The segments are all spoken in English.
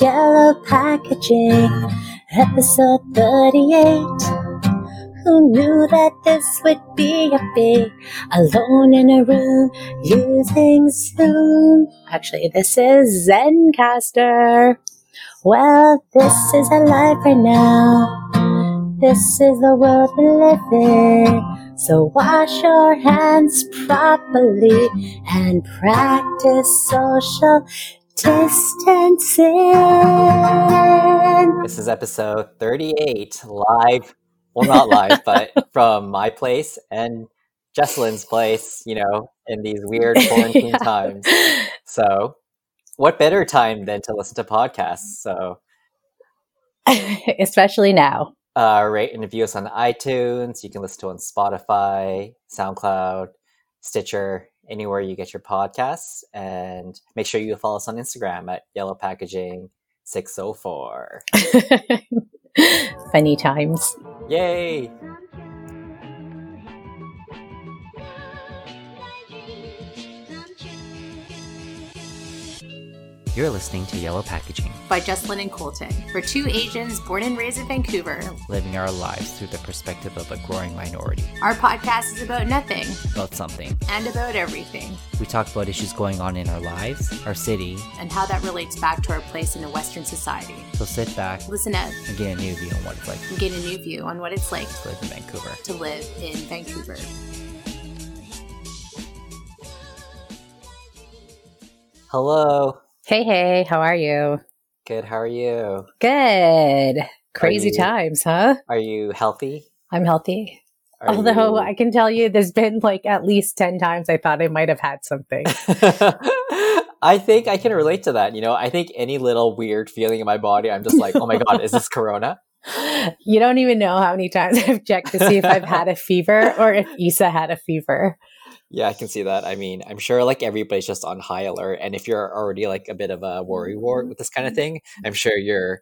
Yellow Packaging, episode 38. Who knew that this would be a big alone in a room using Zoom? Actually, this is Zencastr. Well, this is a life right now. This is the world we live in. So wash your hands properly and practice social distancing. This is episode 38, live. Well, not live, but from my place and Jesselyn's place, you know, in these weird quarantine Yeah. times. So, what better time than to listen to podcasts? So, Especially now. uh, rate and review us on iTunes. You can listen to on Spotify, SoundCloud, Stitcher, anywhere you get your podcasts. And make sure you follow us on Instagram at Yellow Packaging 604. Funny times. Yay! You're listening to Yellow Packaging, by Jesselyn and Colton. We're two Asians born and raised in Vancouver. living our lives through the perspective of a growing minority. Our podcast is about nothing About something. and about everything, We talk about issues going on in our lives, our city. and how that relates back to our place in a Western society. So sit back Listen up and get a new view on what it's like and gain a new view on what it's like to live in Vancouver. to live in Vancouver. Hello. Hey, hey, how are you? Good. How are you? Good. Crazy you- times, huh? Are you healthy? I'm healthy. Are Although you- I can tell you there's been like at least 10 times I thought I might have had something. I think I can relate to that. You know, I think any little weird feeling in my body, I'm just like, oh my God, is this Corona? you don't even know how many times I've checked to see if I've had a fever or if Issa had a fever. Yeah, I can see that. I mean, I'm sure like everybody's just on high alert. And if you're already like a bit of a worry wart with this kind of thing, I'm sure your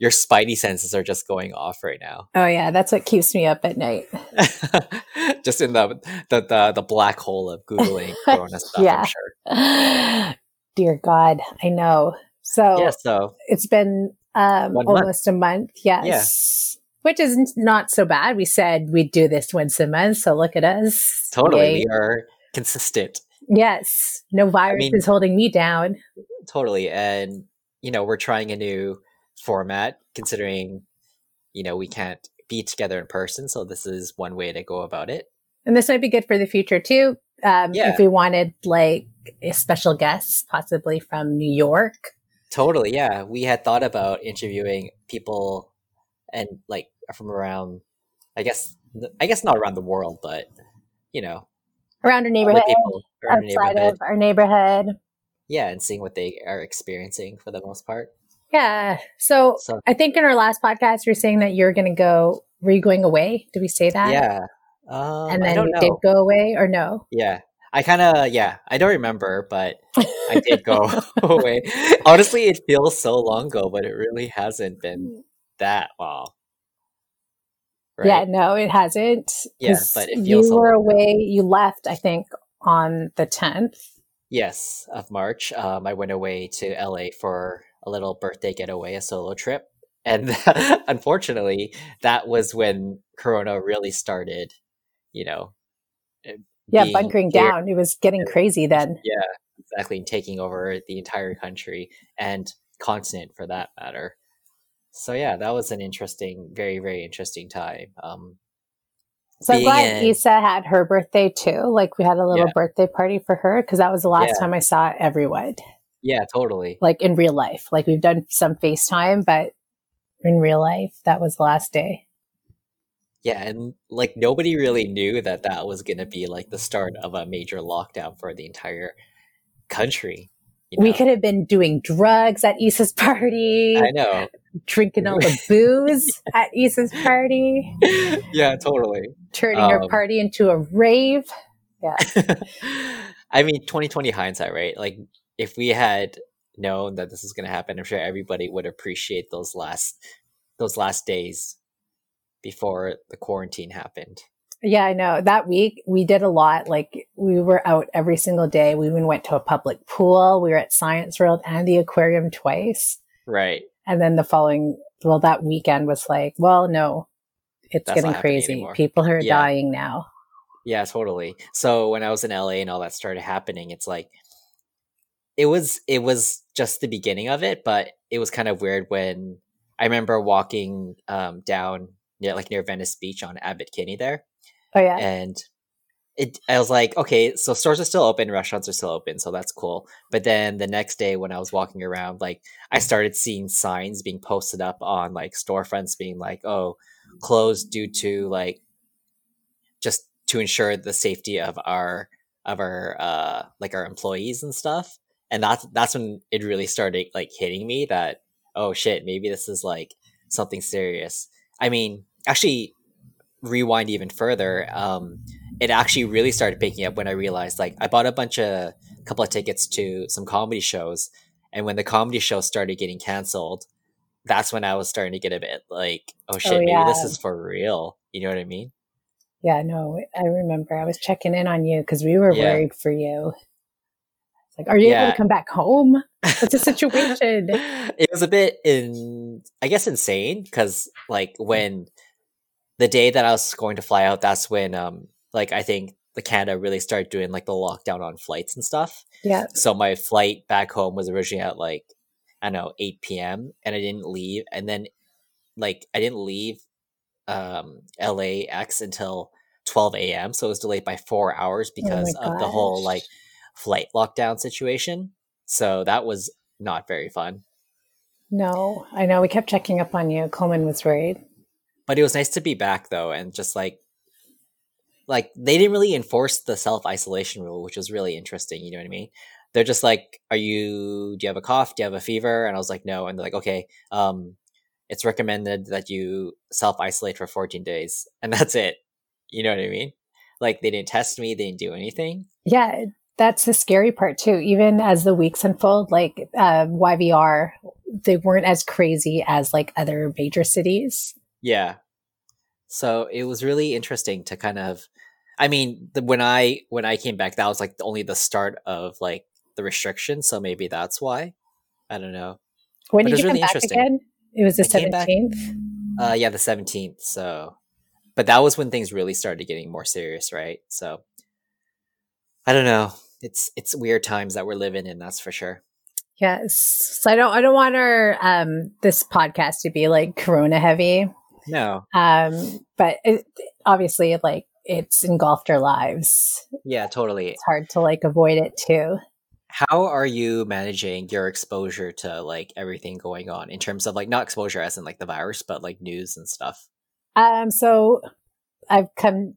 your spidey senses are just going off right now. Oh, yeah, that's what keeps me up at night. just in the, the the the black hole of googling corona stuff, Yeah. I'm sure. Dear God, I know. So Yeah, so it's been um, One month. almost a month. Yes. Yes. Which is not so bad. We said we'd do this once a month. So look at us. totally Yay. we are consistent. Yes. No virus mean- is holding me down. Totally. And, you know, we're trying a new format considering, you know, we can't be together in person. So this is one way to go about it. And this might be good for the future too. Um, Yeah. If we wanted like a special guest, possibly from New York. Totally. Yeah. We had thought about interviewing people and like from around, I guess, I guess not around the world, but, you know, Around our neighborhood, people around outside neighborhood. of our neighborhood. Yeah. And seeing what they are experiencing for the most part. Yeah. So So, I think in our last podcast, you're saying that you're going to go, were you going away? Did we say that? yeah. Um, And then don't you know. did go away or no? Yeah. I kind of, yeah, I don't remember, but I did go away. Honestly, it feels so long ago, but it really hasn't been that long. Yeah, no, it hasn't. Yeah, but it you were away. You left, I think, on the 10th. Yes, of March. Um, I went away to LA for a little birthday getaway, a solo trip. And unfortunately, that was when Corona really started, you know, Yeah, bunkering here. down. It was getting crazy then. Yeah, exactly. Taking over the entire country and continent for that matter. So yeah, that was an interesting, very, very interesting time. Um, So I'm glad in- Issa had her birthday too. Like we had a little Yeah. birthday party for her because that was the last Yeah. time I saw everyone, yeah, totally. like in real life. Like we've done some FaceTime, but in real life, that was the last day. Yeah, and like nobody really knew that that was going to be like the start of a major lockdown for the entire country. We could have been doing drugs at Issa's party, I know. drinking all the booze at Issa's party, yeah, totally. turning her Um, party into a rave. Yeah. I mean, 2020 hindsight, right? Like, if we had known that this was going to happen, I'm sure everybody would appreciate those last those last days before the quarantine happened. Yeah, I know. That week we did a lot. Like we were out every single day. We even went to a public pool. We were at Science World and the aquarium twice. right. And then the following, well, that weekend was like, well, no, it's That's getting crazy. anymore. People are Yeah. dying now. Yeah, totally. So when I was in LA and all that started happening, it's like it was it was just the beginning of it, but it was kind of weird when I remember walking um down near like near Venice Beach on Abbot Kinney there. Oh, yeah. and it I was like, okay, so stores are still open, restaurants are still open, so that's cool. But then the next day when I was walking around, like I started seeing signs being posted up on like storefronts being like, oh, closed due to like just to ensure the safety of our of our uh like our employees and stuff. And that's that's when it really started like hitting me that oh shit, maybe this is like something serious. I mean, actually rewind even further, um, it actually really started picking up when I realized like I bought a bunch of a couple of tickets to some comedy shows, and when the comedy show started getting canceled, that's when I was starting to get a bit like, oh shit, maybe this is for real. You know what I mean? Yeah, no, I remember. I was checking in on you because we were Yeah. worried for you. It's like, are you able to come back home? What's the situation? it was a bit in I guess insane because like when the day that I was going to fly out, that's when um like I think the Canada really started doing like the lockdown on flights and stuff. yeah. So my flight back home was originally at like I don't know eight p.m. and I didn't leave, and then like I didn't leave um LAX until twelve a.m. So it was delayed by four hours because of the whole like flight lockdown situation. So that was not very fun. No, I know. We kept checking up on you. Coleman was worried. But it was nice to be back though, and just like like they didn't really enforce the self isolation rule, which was really interesting. You know what I mean? They're just like, "Are you? Do you have a cough? Do you have a fever?" And I was like, "No." And they're like, "Okay, um, it's recommended that you self isolate for 14 days, and that's it." You know what I mean? Like they didn't test me, they didn't do anything. Yeah, that's the scary part too. Even as the weeks unfold, like uh, YVR, they weren't as crazy as like other major cities. Yeah. So it was really interesting to kind of I mean, the, when I when I came back that was like only the start of like the restriction. so maybe that's why. I don't know. When But did you come really back again? It was the I came back- seventeenth. Uh yeah, the 17th. So but that was when things really started getting more serious, right? So I don't know. It's it's weird times that we're living in, that's for sure. Yes. So I don't. I don't want our um this podcast to be like Corona heavy. No. Um, but it, obviously, like it's engulfed our lives. Yeah, totally. It's hard to like avoid it too. How are you managing your exposure to like everything going on in terms of like not exposure as in like the virus, but like news and stuff? Um, so I've come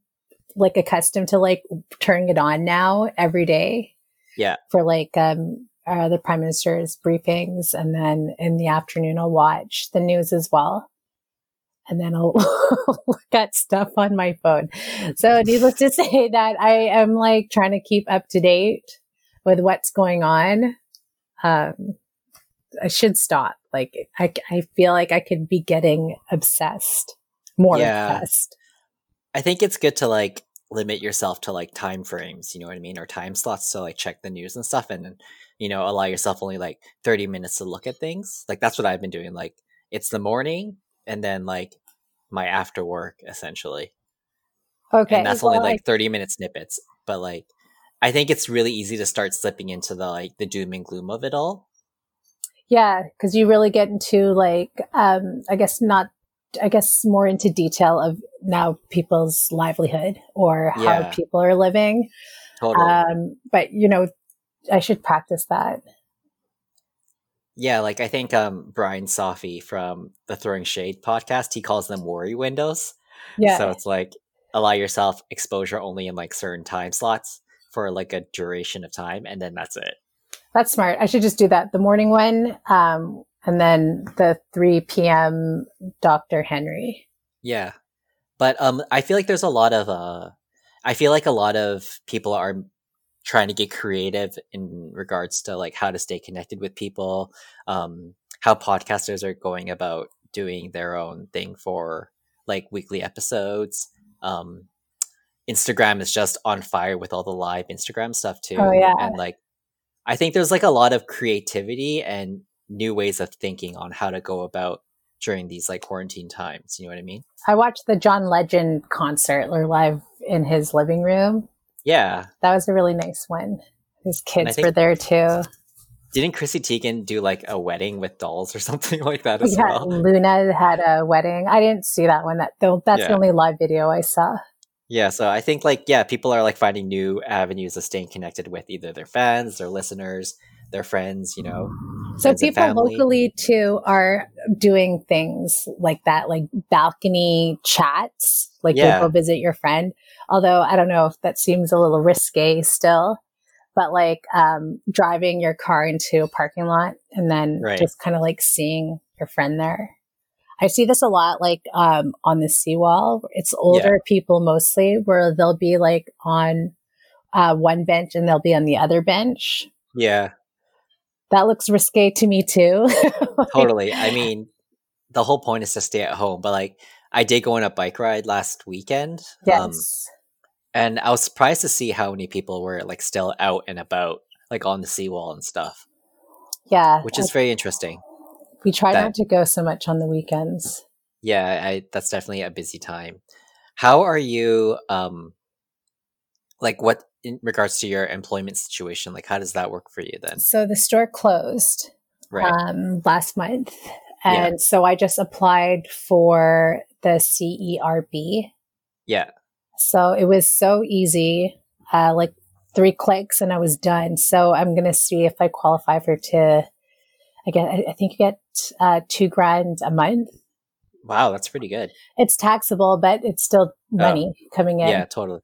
like accustomed to like turning it on now every day. Yeah. For like um uh, the prime minister's briefings, and then in the afternoon I'll watch the news as well. And then I'll look at stuff on my phone. So needless to say that I am like trying to keep up to date with what's going on. Um, I should stop. Like I, I feel like I could be getting obsessed, more Yeah. obsessed. I think it's good to like limit yourself to like time frames, you know what I mean, or time slots to like check the news and stuff, and you know allow yourself only like thirty minutes to look at things. Like that's what I've been doing. Like it's the morning and then like my after work essentially, Okay, and that's only well, I- like thirty minute snippets. But like I think it's really easy to start slipping into the like the doom and gloom of it all. yeah, because you really get into like, um, I guess not, I guess more into detail of now people's livelihood or how Yeah. people are living. Totally. Um, but you know, I should practice that. Yeah, like I think um Bryan Safi from the Throwing Shade podcast, he calls them worry windows. Yeah, So it's like allow yourself exposure only in like certain time slots for like a duration of time and then that's it. that's smart. I should just do that. The morning one, um, and then the 3 p.m. Dr. Henry. Yeah. But um I feel like there's a lot of uh I feel like a lot of people are trying to get creative in regards to like how to stay connected with people, um how podcasters are going about doing their own thing for like weekly episodes. Um Instagram is just on fire with all the live Instagram stuff too. Oh, yeah. And like I think there's like a lot of creativity and new ways of thinking on how to go about during these like quarantine times. You know what I mean? I watched the John Legend concert or live in his living room. Yeah. That was a really nice one. His kids think- were there too. Didn't Chrissy Teigen do like a wedding with dolls or something like that as yeah, well? Luna had a wedding. I didn't see that one. That though that's the only live video I saw. Yeah, so I think like yeah, people are like finding new avenues of staying connected with either their fans, their listeners, their friends, you know. So people locally too are doing things like that, like balcony chats, like Yeah. you'll go visit your friend. Although I don't know if that seems a little risque still, but like um, driving your car into a parking lot and then Right. just kind of like seeing your friend there. I see this a lot, like um, on the seawall. It's older people mostly, where they'll be like on uh, one bench and they'll be on the other bench. Yeah, That looks risque to me too. totally. I mean, the whole point is to stay at home, but like I did go on a bike ride last weekend. um, Yes. And I was surprised to see how many people were like still out and about, like on the seawall and stuff, yeah. which is very interesting. we try that- not to go so much on the weekends. Yeah, I that's definitely a busy time. How are you um like what in regards to your employment situation, like how does that work for you then? So the store closed Right. um, last month. Yeah. And so I just applied for the CERB. yeah. So it was so easy, uh, like three clicks and I was done. So I'm going to see if I qualify for to, again, I, I think you get uh, two grand a month. Wow, that's pretty good. It's taxable, but it's still money coming in. Oh. Yeah, totally.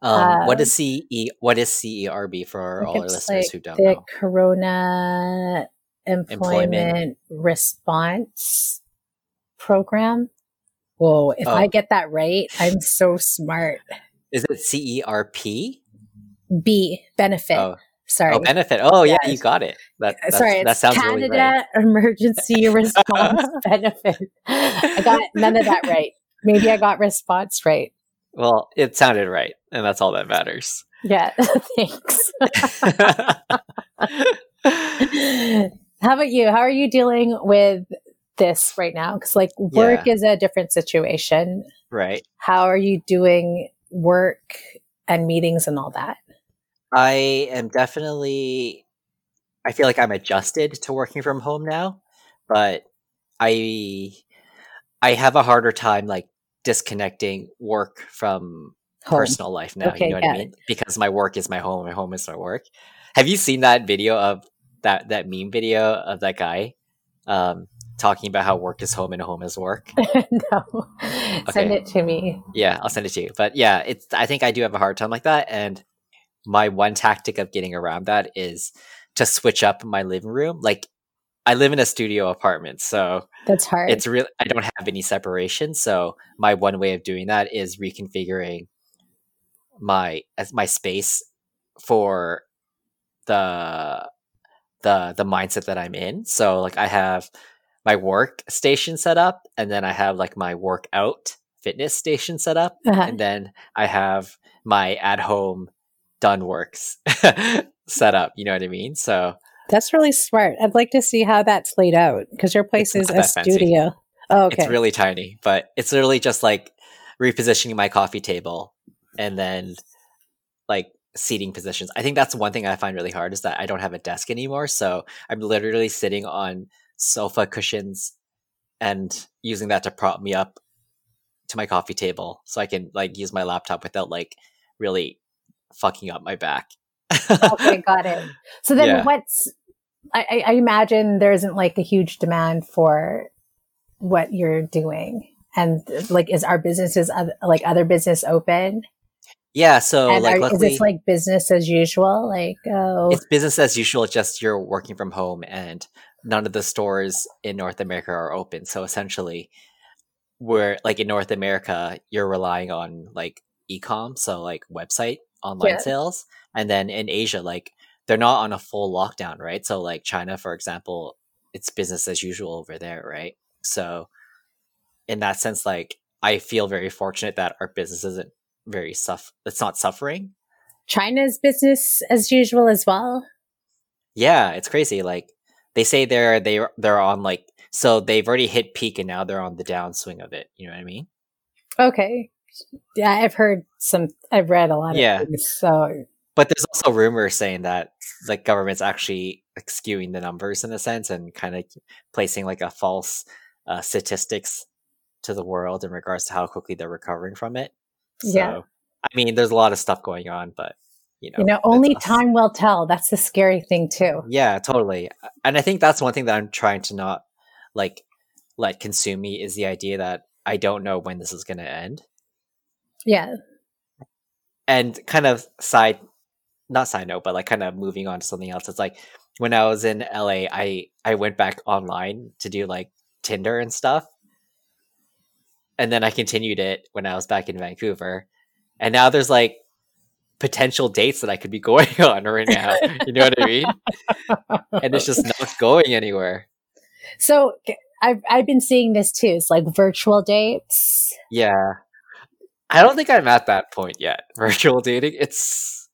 Um, what Uh, is CE what is CERB for all our listeners like who don't the know? Corona Employment, Response Program. Whoa, if Oh. I get that right, I'm so smart. Is it CERP? B, benefit. Oh, Sorry. oh, benefit. Oh, yeah, you got it. That Uh, that's, Sorry, that sounds Canada really right. Emergency Response Benefit. I got none of that right. Maybe I got response right. Well, it sounded right, and that's all that matters. Yeah, thanks. How about you? How are you dealing with this right now? Because, like, work is a different situation. right. How are you doing work and meetings and all that? I am definitely I feel like I'm adjusted to working from home now, but I I have a harder time like disconnecting work from Home. personal life now, Okay, you know what got I mean? Because my work is my home, my home is my work. Have you seen that video of that that meme video of that guy um talking about how work is home and home is work? no, send it to me. Yeah, I'll send it to you. But yeah, it's I think I do have a hard time like that and my one tactic of getting around that is to switch up my living room. Like I live in a studio apartment, so That's hard. it's real I don't have any separation, so my one way of doing that is reconfiguring my as my space for the the the mindset that I'm in. So like I have my work station set up and then I have like my workout fitness station set up Uh-huh. and then I have my at home done works set up. You know what I mean? So That's really smart. I'd like to see how that's laid out because your place is a studio. Oh, okay. it's really tiny, but it's literally just like repositioning my coffee table and then like seating positions. I think that's one thing I find really hard is that I don't have a desk anymore. So I'm literally sitting on sofa cushions and using that to prop me up to my coffee table so I can like use my laptop without like really fucking up my back. okay, got it. So then Yeah. what's, I, I- imagine there isn't like a huge demand for what you're doing. And like, is our businesses, like other business open? yeah, so and like are, is luckily this like business as usual? Like, oh, it's business as usual just you're working from home and none of the stores in north america are open so essentially we're like in north america you're relying on like ecom so like website online Yeah. sales and then in asia like they're not on a full lockdown right so like china for example it's business as usual over there right so in that sense like i feel very fortunate that our business isn't very suff it's not suffering China's business as usual as well. Yeah, it's crazy. Like they say they're they they're on like so they've already hit peak and now they're on the downswing of it. You know what I mean? Okay. Yeah, I've heard some. I've read a lot of Yeah. things. So But there's also rumors saying that like government's actually like, skewing the numbers in a sense and kind of placing like a false uh, statistics to the world in regards to how quickly they're recovering from it. So, Yeah. I mean, there's a lot of stuff going on, but you know, you know, only time will tell. That's the scary thing too. Yeah, totally. And I think that's one thing that I'm trying to not like let consume me is the idea that I don't know when this is going to end. Yeah. and kind of side not side note but like kind of moving on to something else it's like when i was in la i i went back online to do like tinder and stuff and then i continued it when i was back in vancouver and now there's like potential dates that i could be going on right now you know what i mean and it's just not going anywhere So I've I've been seeing this too. It's like virtual dates. yeah i don't think i'm at that point yet virtual dating it's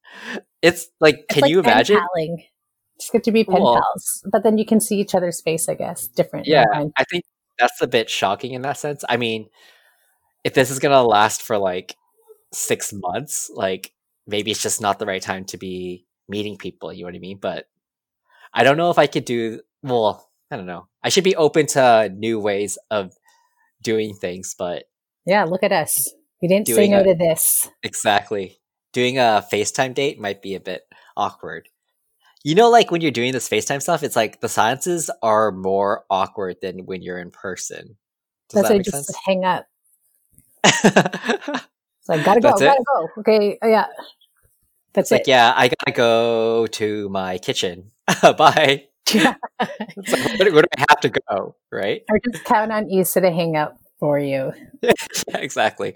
it's like It's can like you imagine paling. Just get to be pen Well- pals, but then you can see each other's face. I guess different. Yeah, I think that's a bit shocking in that sense. I mean, if this is gonna last for like six months, like maybe it's just not the right time to be meeting people. You know what I mean? But I don't know if I could do. Well, I don't know. I should be open to new ways of doing things, but Yeah. Look at us. We didn't say no a- to this. exactly doing a FaceTime date might be a bit awkward. You know, like when you're doing this FaceTime stuff, it's like the silences are more awkward than when you're in person. Does That's why that I just sense? hang up. It's like gotta go, That's it? gotta go. Okay. oh, Yeah. That's It's like, it. yeah, I gotta go to my kitchen. Bye. Yeah. It's like, where, do- where do I have to go? Right? or just count on Issa to hang up for you. yeah, exactly.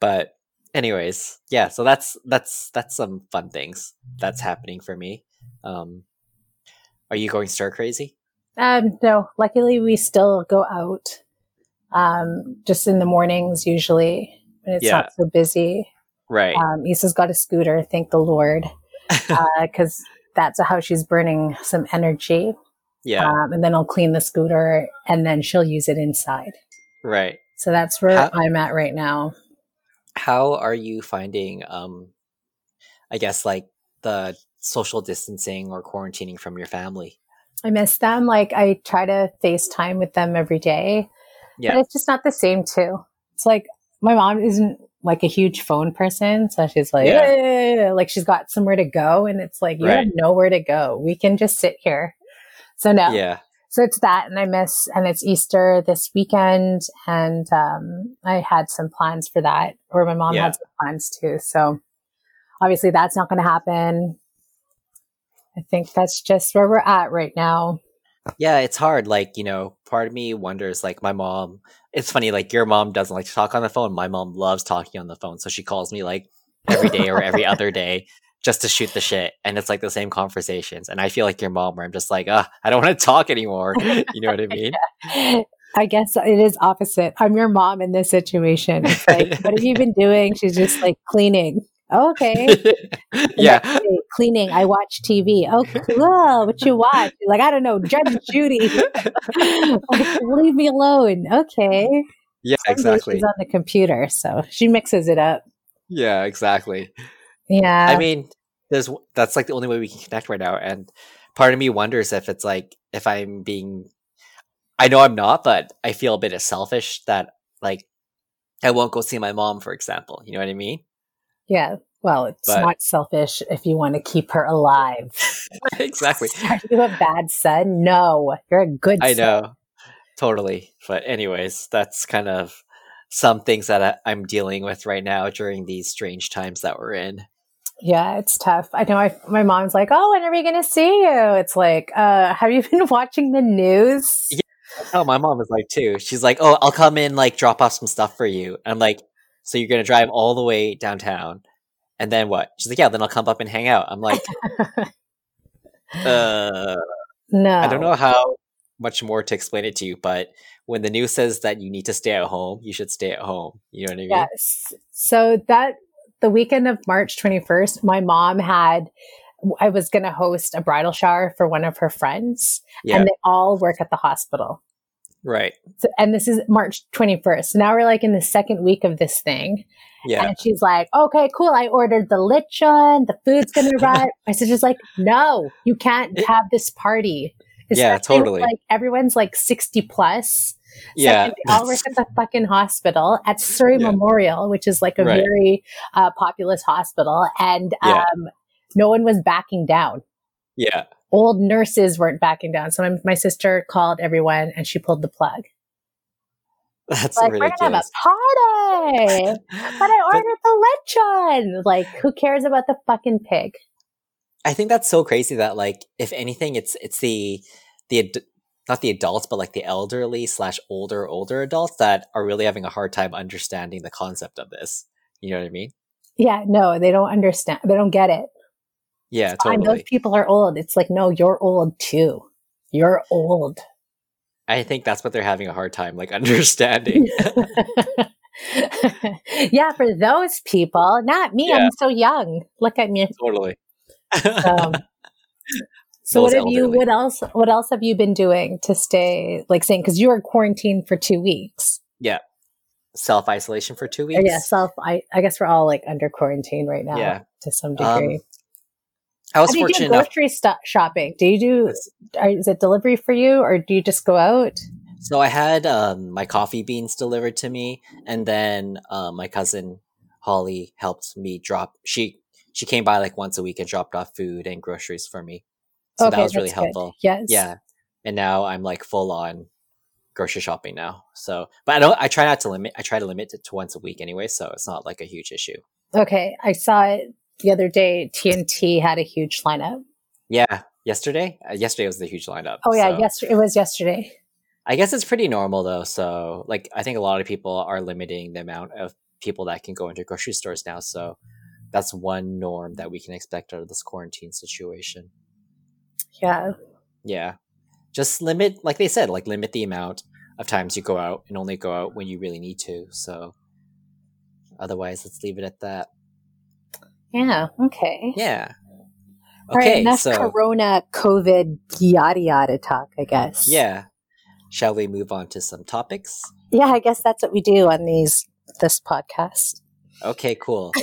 But anyways, yeah. So that's that's that's some fun things that's happening for me. Um, are you going stir crazy? Um, no, luckily we still go out. Um, just in the mornings usually when it's Yeah. not so busy. Right. Um, Issa's got a scooter, thank the Lord, because that's how she's burning some energy. yeah. Um, and then I'll clean the scooter, and then she'll use it inside. right. So that's where How- I'm at right now. How are you finding? Um, I guess like the social distancing or quarantining from your family. I miss them. Like I try to FaceTime with them every day, but Yeah. it's just not the same too. It's like my mom isn't like a huge phone person, so she's like, Yeah. Like she's got somewhere to go, and it's like you Right. have nowhere to go. We can just sit here. So no, Yeah. so it's that, and I miss, and it's Easter this weekend, and um, I had some plans for that, or my mom Yeah. had some plans too. So obviously, that's not going to happen. I think that's just where we're at right now. Yeah, it's hard. Like, you know, part of me wonders, like, my mom, it's funny, like, your mom doesn't like to talk on the phone. My mom loves talking on the phone. So she calls me, like, every day or every other day just to shoot the shit. And it's like the same conversations. And I feel like your mom, where I'm just like, ah, I don't want to talk anymore. You know what I mean? I guess it is opposite. I'm your mom in this situation. It's like, what have you been doing? She's just like cleaning. Okay. Yeah. day, cleaning. I watch TV. Oh, cool. What you watch? Like, I don't know, Judge Judy. like, leave me alone. Okay. Yeah, Some exactly. She's on the computer, so she mixes it up. Yeah, exactly. Yeah. I mean, there's that's like the only way we can connect right now. And part of me wonders if it's like if I'm being I know I'm not, but I feel a bit of selfish that like I won't go see my mom, for example. You know what I mean? Yeah. Well, it's But- not selfish if you want to keep her alive. exactly. Are you a bad son? No, you're a good son. I son. know. Totally. But anyways, that's kind of some things that I, I'm dealing with right now during these strange times that we're in. Yeah, it's tough. I know I, my mom's like, Oh, when are we going to see you? It's like, uh, have you been watching the news? Yeah. Oh, my mom is like too. She's like, "Oh, I'll come in, like, drop off some stuff for you." I'm like, "So you're gonna drive all the way downtown, and then what?" She's like, "Yeah, then I'll come up and hang out." I'm like, "Uh, No. I don't know how much more to explain it to you, but when the news says that you need to stay at home, you should stay at home. You know what I mean? Yes. So that the weekend of March 21st, my mom had I was going to host a bridal shower for one of her friends, Yeah. and they all work at the hospital. Right. So, and this is March 21st. So now we're like in the second week of this thing. Yeah. And she's like, okay, cool. I ordered the lechon. The food's going to arrive. My sister's like, no, you can't It- have this party. Yeah, Especially when, totally. Like everyone's like 60 plus. yeah. They all work at the fucking hospital at Surrey Yeah. Memorial, which is like a Right. very uh, populous hospital. And Yeah. um, no one was backing down. yeah. Old nurses weren't backing down. So my, my sister called everyone and she pulled the plug. That's Like, we're going to have a party. But I ordered the lechon. Like, who cares about the fucking pig? I think that's so crazy that like if anything it's it's the the ad- not the adults but like the elderly slash older older adults that are really having a hard time understanding the concept of this. You know what I mean? Yeah, no, they don't understand. They don't get it. Yeah, Fine, those people are old. It's like, no, you're old too. You're old. I think that's what they're having a hard time like understanding. yeah, for those people, not me. Yeah. I'm so young. Look at me. totally. Um, so what have you? What else? What else have you been doing to stay like saying? Because you were quarantined for two weeks. Yeah, self isolation for two Or weeks. yeah, self. I I guess we're all like under quarantine right now. Yeah. to some Um, degree. I was How do you do enough. grocery sto- shopping? Do you do? Is it delivery for you, or do you just go out? So I had um, my coffee beans delivered to me, and then uh, my cousin Holly helped me drop. She she came by like once a week and dropped off food and groceries for me. So that was really that's good. helpful. Yes. Yeah, and now I'm like full on grocery shopping now. So, but I don't. I try not to limit. I try to limit it to once a week anyway, so it's not like a huge issue. Okay. I saw it the other day. T&T had a huge lineup. Yeah, yesterday. Uh, yesterday was the huge lineup. Oh yeah, so- yes, it was yesterday. I guess it's pretty normal though. So, like, I think a lot of people are limiting the amount of people that can go into grocery stores now. So, that's one norm that we can expect out of this quarantine situation. Yeah. Yeah. Just limit, like they said, like limit the amount of times you go out and only go out when you really need to. So, otherwise, let's leave it at that. Yeah. Okay. Yeah. All right, Okay. enough so, Corona, COVID, yada yada talk. I guess. yeah. Shall we move on to some topics? Yeah. I guess that's what we do on these this podcast. Okay, cool.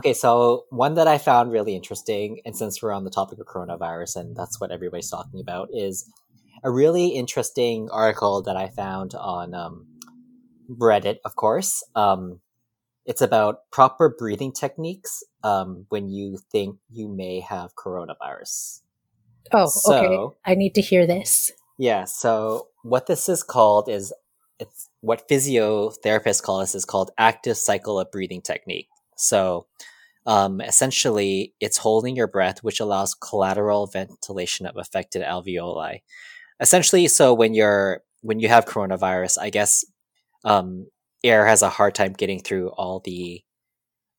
Okay, so one that I found really interesting, and since we're on the topic of coronavirus and that's what everybody's talking about, is a really interesting article that I found on um, Reddit, of course. Um, it's about proper breathing techniques um, when you think you may have coronavirus. oh, okay. So- I need to hear this. Yeah, so what this is called is it's what physiotherapists call this is called active cycle of breathing technique. So um, essentially, it's holding your breath, which allows collateral ventilation of affected alveoli. Essentially, so when you're when you have coronavirus, I guess um, air has a hard time getting through all the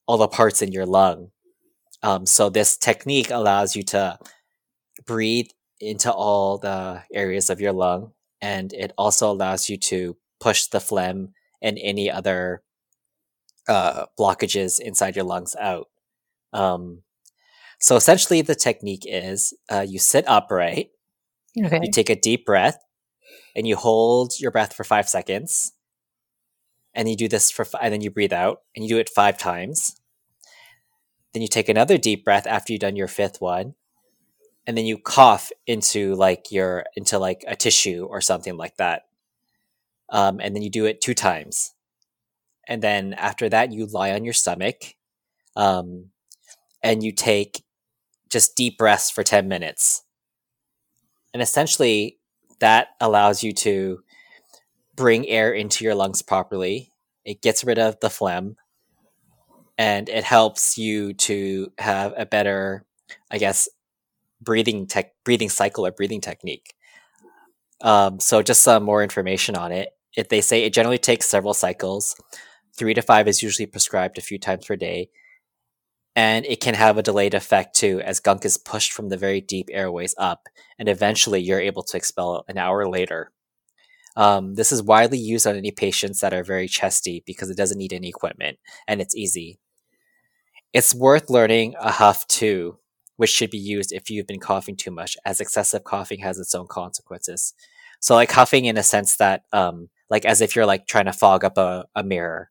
all the parts in your lung. Um, so this technique allows you to breathe into all the areas of your lung, and it also allows you to push the phlegm and any other uh, blockages inside your lungs out. Um, so essentially, the technique is uh, you sit upright, Okay. you take a deep breath, and you hold your breath for five seconds, and you do this for, fi- and then you breathe out, and you do it five times. Then you take another deep breath after you've done your fifth one, and then you cough into like your into like a tissue or something like that. Um, and then you do it two times, and then after that you lie on your stomach, um, and you take just deep breaths for ten minutes, and essentially that allows you to bring air into your lungs properly. It gets rid of the phlegm, and it helps you to have a better, I guess, breathing tech breathing cycle or breathing technique. Um, so just some more information on it. If they say it generally takes several cycles, three to five is usually prescribed a few times per day. And it can have a delayed effect too, as gunk is pushed from the very deep airways up, and eventually you're able to expel an hour later. Um, this is widely used on any patients that are very chesty because it doesn't need any equipment and it's easy. It's worth learning a huff too, which should be used if you've been coughing too much, as excessive coughing has its own consequences. So, like huffing in a sense that, um, like as if you're like trying to fog up a, a mirror.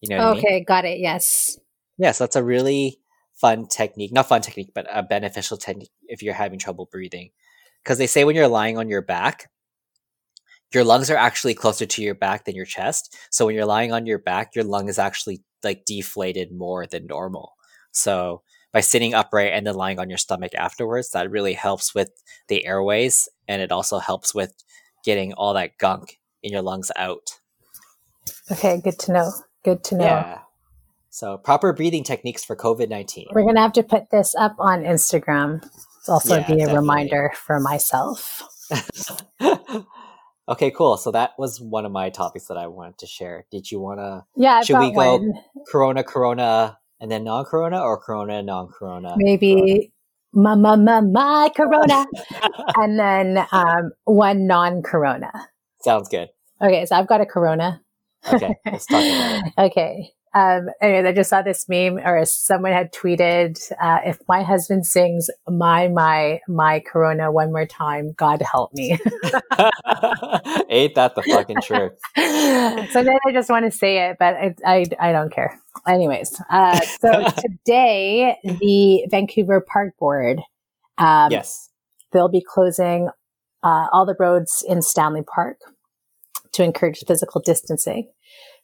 You know? What okay, I mean? got it. Yes. Yes, that's a really fun technique. Not fun technique, but a beneficial technique if you're having trouble breathing. Because they say when you're lying on your back, your lungs are actually closer to your back than your chest. So when you're lying on your back, your lung is actually like deflated more than normal. So by sitting upright and then lying on your stomach afterwards, that really helps with the airways and it also helps with getting all that gunk in your lungs out. Okay, good to know. Good to know. Yeah. So proper breathing techniques for COVID nineteen. We're gonna have to put this up on Instagram. It's also Yeah, be a definitely. reminder for myself. okay, cool. So that was one of my topics that I wanted to share. Did you want to Yeah, I've Should we go- one. Corona, Corona, and then non-Corona, or Corona, non-Corona? Maybe my my my my Corona, and then um, one non-Corona. Sounds good. Okay, so I've got a Corona. Okay, let's talk about it. Okay. Um, anyway, I just saw this meme, or someone had tweeted, uh, "If my husband sings my my my Corona one more time, God help me." Ain't that the fucking truth? so then I just want to say it, but I I, I don't care. Anyways, uh, so today the Vancouver Park Board, um, yes. they'll be closing uh, all the roads in Stanley Park to encourage physical distancing.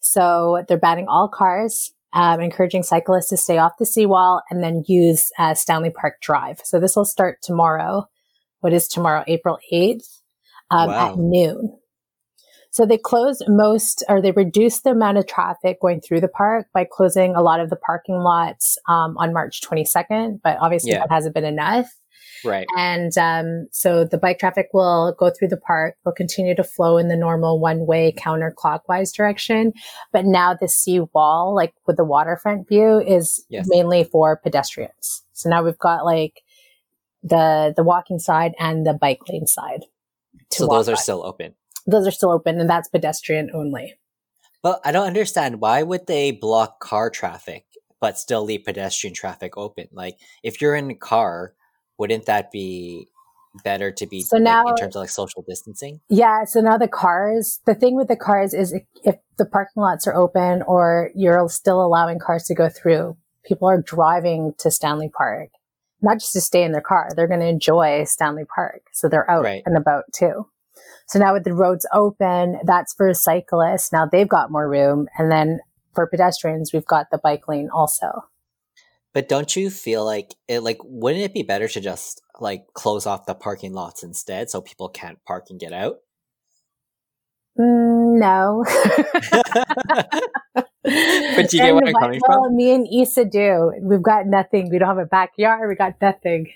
So they're banning all cars, um, encouraging cyclists to stay off the seawall and then use uh, Stanley Park Drive. So this will start tomorrow. What is tomorrow? April 8th um, Wow. at noon. So they closed most, or they reduced the amount of traffic going through the park by closing a lot of the parking lots um, on March 22nd. But obviously Yeah. that hasn't been enough. Right. And um, so the bike traffic will go through the park. They'll continue to flow in the normal one way counterclockwise direction. But now the sea wall, like with the waterfront view, is Yes. mainly for pedestrians. So now we've got like the the walking side and the bike lane side. So those are on. still open. those are still open, and that's pedestrian only. But I don't understand why would they block car traffic but still leave pedestrian traffic open? Like if you're in a car, wouldn't that be better to be So like, now- in terms of like social distancing? Yeah. So now the cars, the thing with the cars is if, if the parking lots are open or you're still allowing cars to go through, people are driving to Stanley Park, not just to stay in their car. They're going to enjoy Stanley Park. So they're out Right. and about too. So now with the roads open, that's for cyclists. Now they've got more room. And then for pedestrians, we've got the bike lane also. But don't you feel like it like wouldn't it be better to just like close off the parking lots instead so people can't park and get out? Mm, no. But you get what I'm coming well, from? me and Issa do. We've got nothing. We don't have a backyard. We got nothing.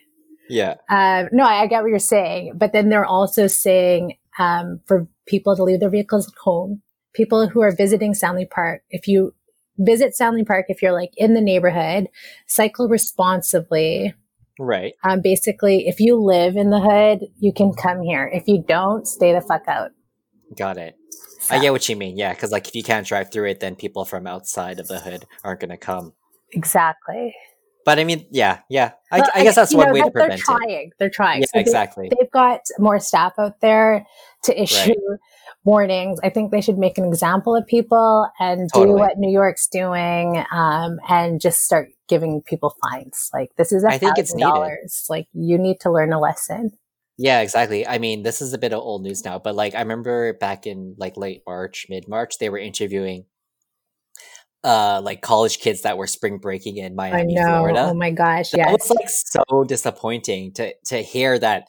yeah. Um, no, I, I get what you're saying, but then they're also saying um, for people to leave their vehicles at home. People who are visiting Stanley Park, if you visit Stanley Park, if you're like in the neighborhood, cycle responsibly. Right. Um, basically, if you live in the hood, you can come here. If you don't, stay the fuck out. Got it. I get what you mean. Yeah, because like if you can't drive through it, then people from outside of the hood aren't going to come. Exactly. But I mean, yeah, yeah. I, Well, I guess that's one know, way to but they're prevent it. trying. They're trying. Yeah, So exactly. they've got more staff out there to issue warnings. I think they should make an example of people and do what New York's doing, um, and just start giving people fines. Like this is a I think it's thousand dollars. Like you need to learn a lesson. Yeah, exactly. I mean, this is a bit of old news now, but like I remember back in like late March, mid March, they were interviewing uh like college kids that were spring breaking in Miami, I know. Florida. Oh my gosh. yeah. Was like so disappointing to to hear that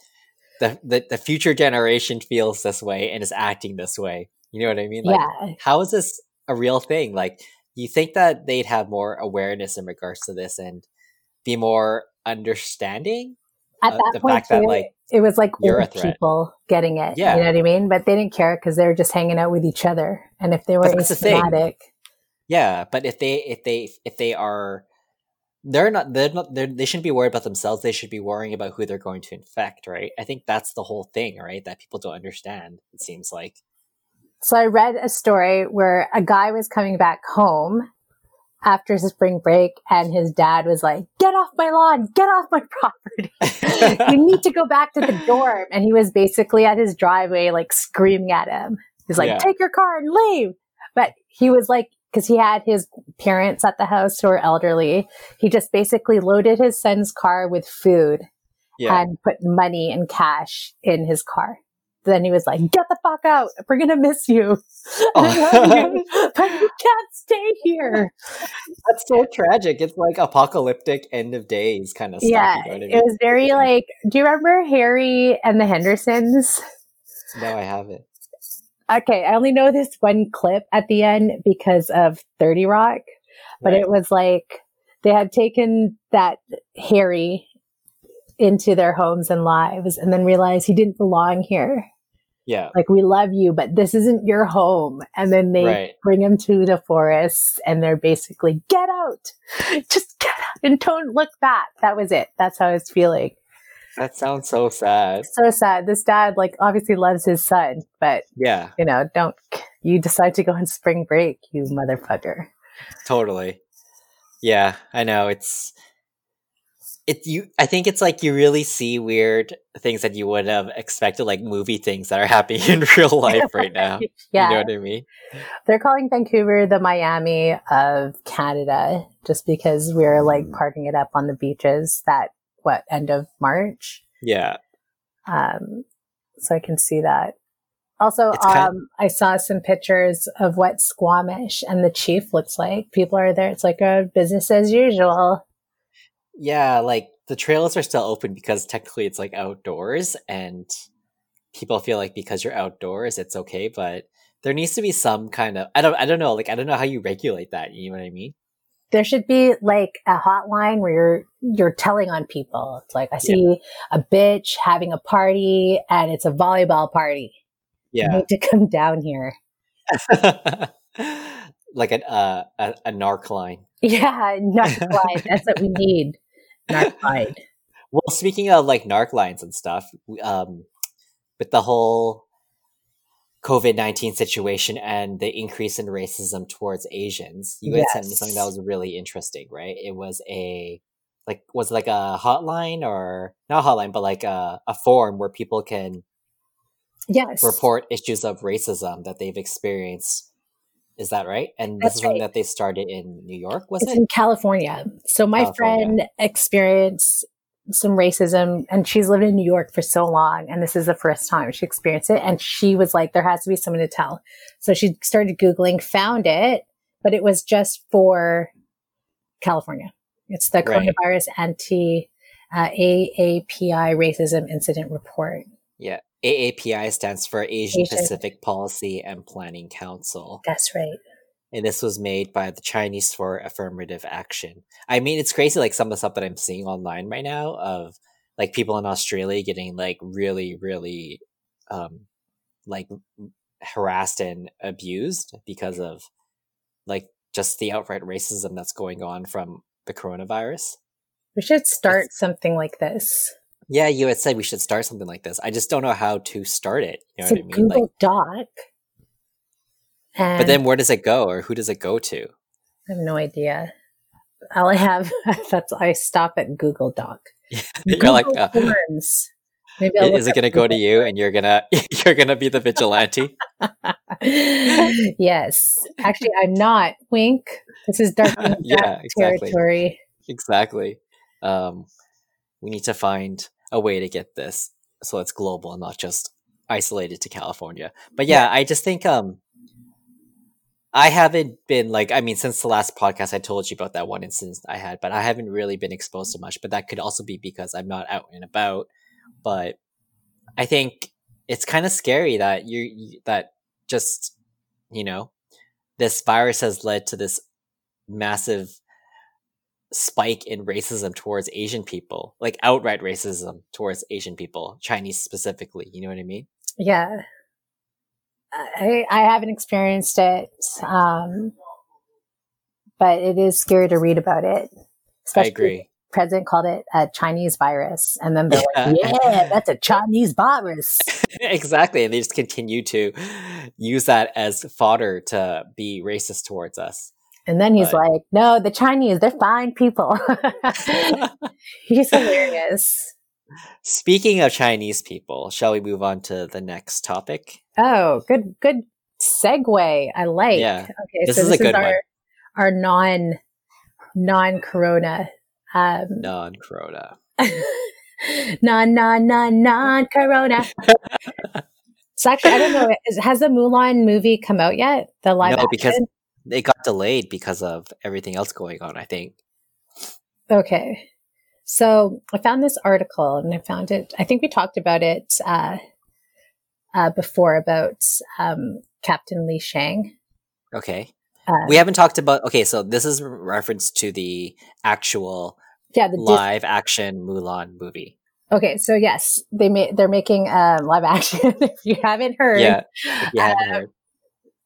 the, the the future generation feels this way and is acting this way. You know what I mean? Like yeah. how is this a real thing? Like you think that they'd have more awareness in regards to this and be more understanding? At that the point, fact that, like, it was like old people getting it. Yeah. You know what I mean? But they didn't care because they were just hanging out with each other. And if they were But that's the thing. asymptomatic, Yeah, but if they if they if they are they're not they're not they're, they shouldn't be worried about themselves they should be worrying about who they're going to infect right i think that's the whole thing right that people don't understand it seems like So I read a story where a guy was coming back home after spring break and his dad was like, get off my lawn, get off my property. you need to go back to the dorm. And he was basically at his driveway, like screaming at him. He's like, Yeah. take your car and leave. But he was like, because he had his parents at the house who are elderly, he just basically loaded his son's car with food yeah and put money and cash in his car. Then he was like, get the fuck out. We're going to miss you. I love you, but you can't stay here. that's so tragic it's like apocalyptic end of days kind of stuff yeah. you know I It was very like, do you remember Harry and the Hendersons? no i haven't Okay. I only know this one clip at the end because of 30 Rock, but Right. it was like they had taken that Harry into their homes and lives and then realized he didn't belong here. yeah like we love you but this isn't your home and then they Right. bring him to the forest and they're basically get out just get out and don't look back that was it that's how i was feeling that sounds so sad so sad this dad like obviously loves his son but yeah you know don't you decide to go on spring break you motherfucker Totally. Yeah, I know. It's it you I think it's like you really see weird things that you would have expected like movie things that are happening in real life right now. yeah You know what I mean? they're calling vancouver the miami of canada just because we're like mm. partying it up on the beaches that what end of march Yeah. Um, so I can see that. Also, It's kind- um, I saw some pictures of what Squamish and the Chief looks like. People are there. It's like a business as usual. Yeah, like the trails are still open because technically it's like outdoors and people feel like because you're outdoors it's okay, but there needs to be some kind of I don't I don't know, like I don't know how you regulate that, you know what I mean? There should be like a hotline where you're you're telling on people. It's like I see a bitch having a party and it's a volleyball party. You Yeah. need to come down here. like an uh, a, a narc line. Yeah, narc line. That's what we need. Narc line. Well, speaking of like narc lines and stuff, um, with the whole COVID nineteen situation and the increase in racism towards Asians, you guys sent me something that was really interesting, right? It was a like was like a hotline or not hotline, but like a, a forum where people can Yes. report issues of racism that they've experienced. Is that right? And this That's is something right. that they started in New York, was it's it? in California. So my California. friend experienced some racism and she's lived in New York for so long and this is the first time she experienced it and she was like there has to be someone to tell. So she started googling, found it, but it was just for California. It's the Right. coronavirus anti uh, AAPI racism incident report. Yeah. AAPI stands for Asian Asian- Pacific Policy and Planning Council. That's right. And this was made by the Chinese for Affirmative Action. I mean, it's crazy, like some of the stuff that I'm seeing online right now of like people in Australia getting like really, really, um, like harassed and abused because of like just the outright racism that's going on from the coronavirus. We should start something like this. Yeah, you had said we should start something like this. I just don't know how to start it. You know It's what I mean? Google Like, Doc. And but then where does it go, or who does it go to? I have no idea. All I have that's I stop at Google Doc. You're like, Google uh, Forms. Maybe I'll is it going to go to you, and you're gonna you're gonna be the vigilante? yes. Actually, I'm not. Wink. This is dark Yeah, exactly. territory. exactly. Um, we need to find a way to get this so it's global, and not just isolated to California. But yeah, I just think um, I haven't been like I mean, since the last podcast, I told you about that one instance I had, but I haven't really been exposed to much. But that could also be because I'm not out and about. But I think it's kind of scary that you you- that just you know this virus has led to this massive spike in racism towards Asian people, like outright racism towards Asian people, Chinese specifically. You know what I mean? Yeah. I I haven't experienced it. Um but it is scary to read about it. Especially agree. president called it a Chinese virus. And then they're like, Yeah. yeah, that's a Chinese virus. exactly. And they just continue to use that as fodder to be racist towards us. And then he's Right. like, no, the Chinese, they're fine people. he's hilarious. Speaking of Chinese people, shall we move on to the next topic? Oh, good, good segue. I like. Yeah. Okay, This so is a this is our one. our non non corona um Non corona. non non non non corona. so actually, I don't know. Is, has the Mulan movie come out yet? The live No, action. because it got delayed because of everything else going on, I think. Okay. So I found this article and I found it, I think we talked about it uh, uh, before about um, Captain Li Shang. Okay. Uh, We haven't talked about okay, so this is reference to the actual yeah, the Dis- live action Mulan movie. Okay, so yes, they made they're making um, live action. if you haven't heard, Yeah. If you haven't Uh, heard.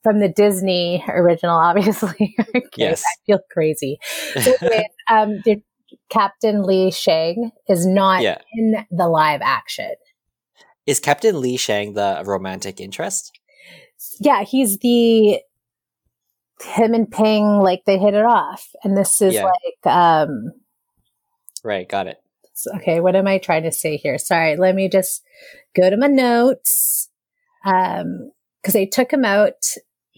from the Disney original, obviously. okay, Yes. I feel crazy. So anyway, um, the Captain Li Shang is not Yeah. in the live action. Is Captain Li Shang the romantic interest? Yeah, he's the him and Ping like they hit it off, and this is Yeah. like um. Right, got it. so- okay, what am I trying to say here? Sorry, let me just go to my notes. Um, because they took him out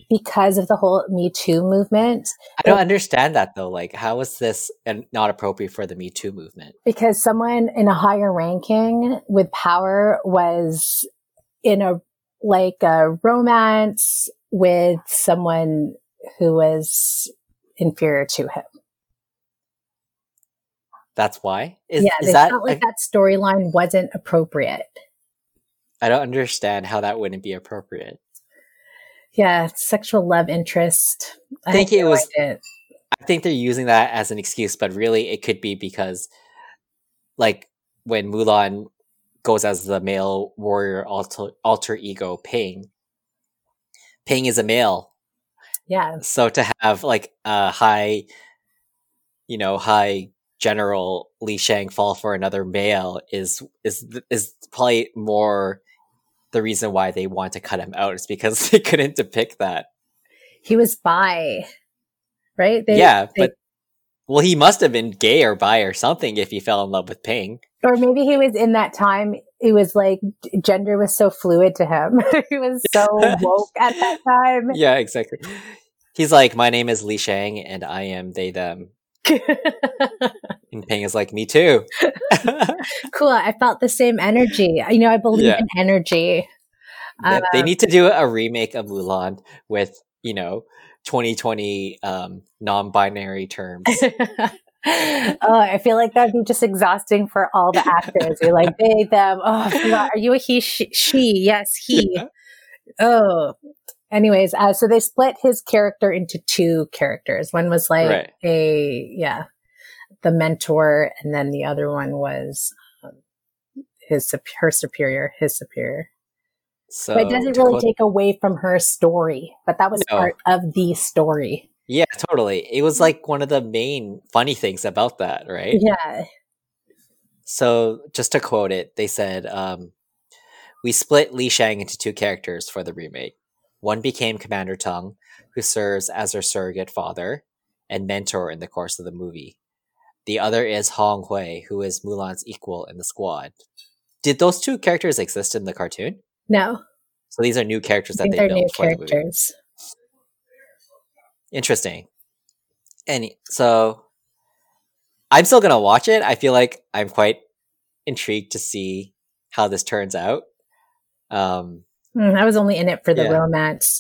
because of the whole Me Too movement. I don't understand that though. Like, how is this and not appropriate for the Me Too movement? because someone in a higher ranking with power was in a like a romance with someone who was inferior to him. That's why. Is, yeah, is they that? felt like that storyline wasn't appropriate. I don't understand how that wouldn't be appropriate. Yeah, sexual love interest. I think it was- idea. I think they're using that as an excuse, but really it could be because, like, when Mulan goes as the male warrior alter, alter ego Ping, Ping is a male. Yeah, So to have like a high, you know, high general Li Shang fall for another male is is is probably more the reason why they want to cut him out is because they couldn't depict that. he was bi, right? They- yeah, they- but well, he must have been gay or bi or something if he fell in love with Ping. or maybe he was in that time. It was like gender was so fluid to him. he was so woke at that time. Yeah, exactly. He's like, my name is Li Shang, and I am they them. And Ping is like, me too. cool. I felt the same energy. You know, I believe Yeah. in energy. They- they Um, need to do a remake of Mulan with you know 2020 um, non-binary terms. oh, I feel like that'd be just exhausting for all the actors. You're like they, them. Oh, are you a he? She? she? Yes, he. Oh. Anyways, uh, so they split his character into two characters. One was like Right. a yeah, the mentor, and then the other one was um, his her superior, his superior. So but it doesn't really take away from her story. But that was No. part of the story. yeah, totally. It was like one of the main funny things about that, right? Yeah. So, just to quote it, they said, um, We split Li Shang into two characters for the remake. One became Commander Tung, who serves as her surrogate father and mentor in the course of the movie. The other is Hong Hui, who is Mulan's equal in the squad. Did those two characters exist in the cartoon? No, So these are new characters that they they're built new for the movie. Interesting. And so I'm still gonna watch it. I feel like I'm quite intrigued to see how this turns out. Um, Mm, I was only in it for the Yeah. romance.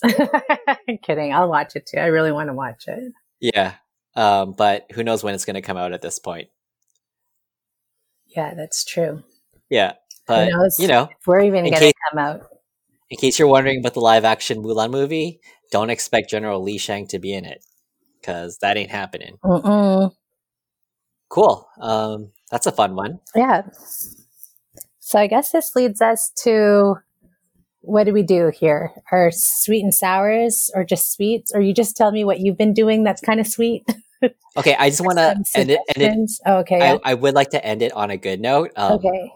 kidding. I'll watch it too. I really want to watch it. yeah, um, but who knows when it's gonna come out at this point? Yeah, that's true. Yeah, but knows? you know, If we're even going to come out. in case you're wondering about the live action Mulan movie, don't expect General Li Shang to be in it because that ain't happening. Mm-mm. Cool. Um, that's a fun one. Yeah. So I guess this leads us to what do we do here? Are sweet and sours, or just sweets? Or you just tell me what you've been doing that's kind of sweet? Okay, I just want to end it. End it? Oh, okay. yeah. I, I would like to end it on a good note. Um, okay.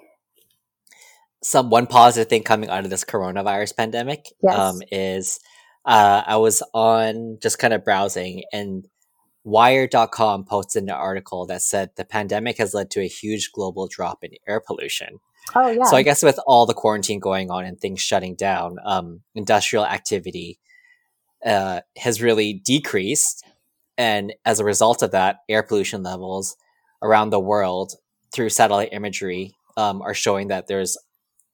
Some one positive thing coming out of this coronavirus pandemic Yes. um, is uh, I was on just kind of browsing and Wired.com posted an article that said the pandemic has led to a huge global drop in air pollution. Oh yeah. So I guess with all the quarantine going on and things shutting down, um, industrial activity uh, has really decreased, and as a result of that, air pollution levels around the world through satellite imagery um, are showing that there's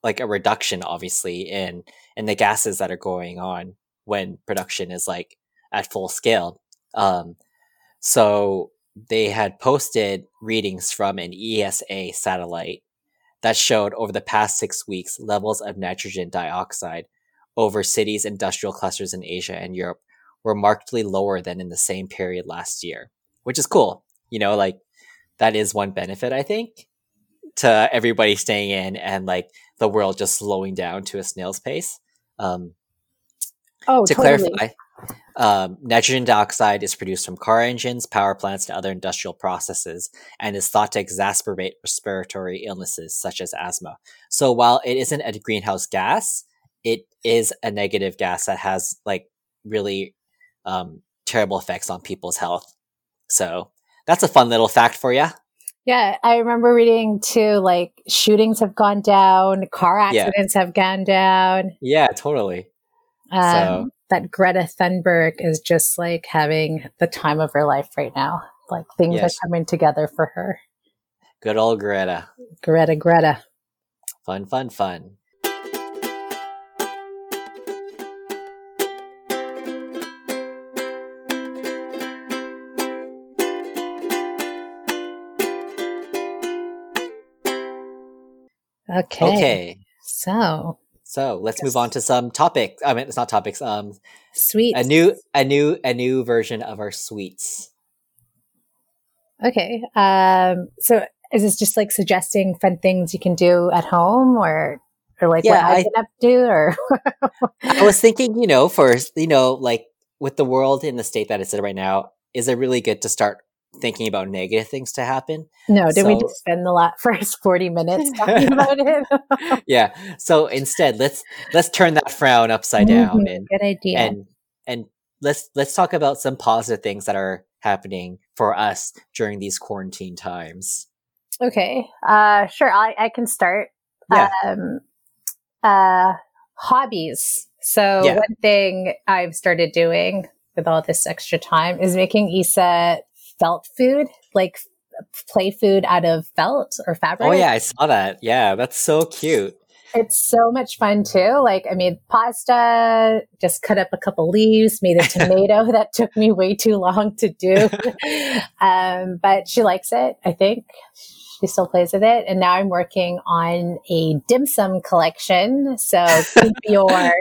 like a reduction, obviously, in in the gases that are going on when production is like at full scale. Um, so they had posted readings from an ESA satellite that showed over the past six weeks levels of nitrogen dioxide over cities' industrial clusters in Asia and Europe were markedly lower than in the same period last year, which is cool. You know, like that is one benefit, I think, to everybody staying in and like the world just slowing down to a snail's pace. Um, oh, to totally. clarify, um, nitrogen dioxide is produced from car engines, power plants, and other industrial processes, and is thought to exacerbate respiratory illnesses such as asthma. So while it isn't a greenhouse gas, it is a negative gas that has like really um, terrible effects on people's health. So that's a fun little fact for you. Yeah, I remember reading too. Like shootings have gone down, car Yeah. accidents have gone down. Yeah, totally. Um, So- that Greta Thunberg is just like having the time of her life right now. Like things Yes. are coming together for her. Good old Greta. Greta, Greta. Fun, fun, fun. Okay. Okay. So So let's move on to some topics. I mean, it's not topics. Um, sweet. a new, a new, a new version of our sweets. Okay. Um, so is this just like suggesting fun things you can do at home or or like Yeah, what I've I- been up to or I was thinking, you know, first, you know, like with the world in the state that it's in right now, is it really good to start thinking about negative things to happen? No, did we just spend the last first 40 minutes talking about it? yeah. So instead, let's let's turn that frown upside down Mhm, and Good idea. and and let's let's talk about some positive things that are happening for us during these quarantine times. okay. Uh, sure. I, I can start. Yeah. Um, uh, hobbies. So Yeah. one thing I've started doing with all this extra time is making Issa felt food, like play food out of felt or fabric. Oh yeah, I saw that. Yeah, that's so cute. It's so much fun too. Like I made pasta, just cut up a couple leaves, made a tomato that took me way too long to do. um, but she likes it, I think. She still plays with it. And now I'm working on a dim sum collection. So keep your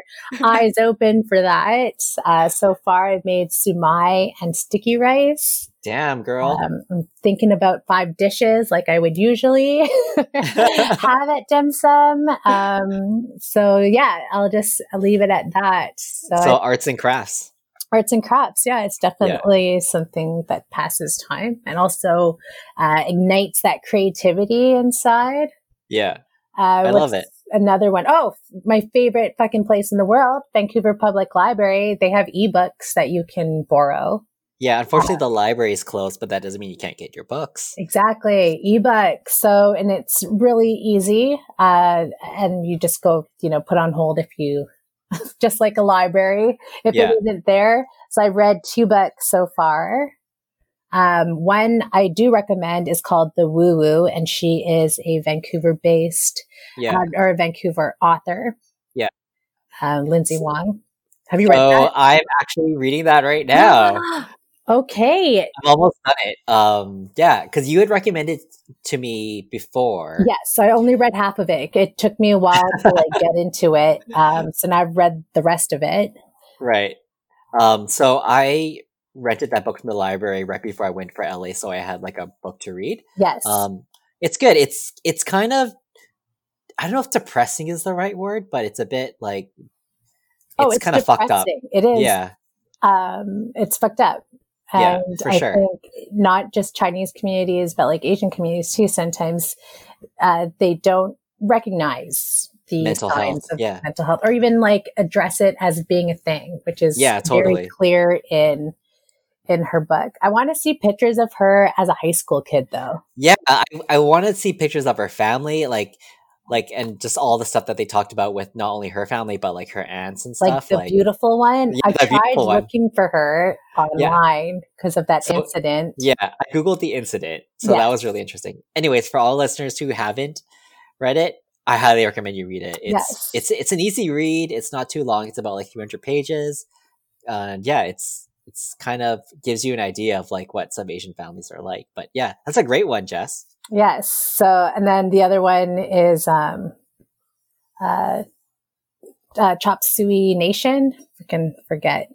eyes open for that. Uh, so far I've made sumai and sticky rice. Damn, girl. Um, I'm thinking about five dishes like I would usually have at dim sum. Um, so yeah, I'll just leave it at that. So, so I- arts and crafts. arts and crafts, yeah, it's definitely something that passes time and also uh, ignites that creativity inside. Yeah. Uh, I love it. Another one. Oh, my favorite fucking place in the world, Vancouver Public Library. They have ebooks that you can borrow. Yeah, unfortunately the library is closed, but that doesn't mean you can't get your books. Exactly. Ebook. So, and it's really easy. Uh, and you just go, you know, put on hold if you, just like a library, if Yeah. it isn't there. So I've read two books so far. Um, one I do recommend is called The Woo Woo, and she is a Vancouver based Yeah. uh, or a Vancouver author. Yeah. Uh, Lindsay Wong. Have you read Oh, I'm actually reading that right now. okay. I've almost done it. Um, yeah, because you had recommended to me before. Yes, I only read half of it. It took me a while to like get into it. Um, so now I've read the rest of it. Right. Um, so I rented that book from the library right before I went for LA, so I had like a book to read. Yes. Um, it's good. It's it's kind of I don't know if depressing is the right word, but it's a bit like it's, oh, it's kind of fucked up. It is. Yeah. Um, it's fucked up. Yeah, And for I sure. think not just Chinese communities, but like Asian communities too, sometimes uh, they don't recognize the Mental health, of yeah. mental health or even like address it as being a thing, which is Yeah, totally. very clear in in her book. I want to see pictures of her as a high school kid though. Yeah, I, I want to see pictures of her family, like, like, and just all the stuff that they talked about with not only her family but like her aunts and stuff. Like the Like, beautiful one. Yeah, I tried beautiful one. looking for her online because of that So- incident. yeah, I googled the incident, so Yeah. that was really interesting. Anyways, for all listeners who haven't read it, I highly recommend you read it. It's Yes. it's it's an easy read. It's not too long. It's about like 300 pages, and yeah, it's it's kind of gives you an idea of like what some Asian families are like. But yeah, that's a great one, Jess. Yes. So, and then the other one is um, uh, uh, Chop Suey Nation. I can forget.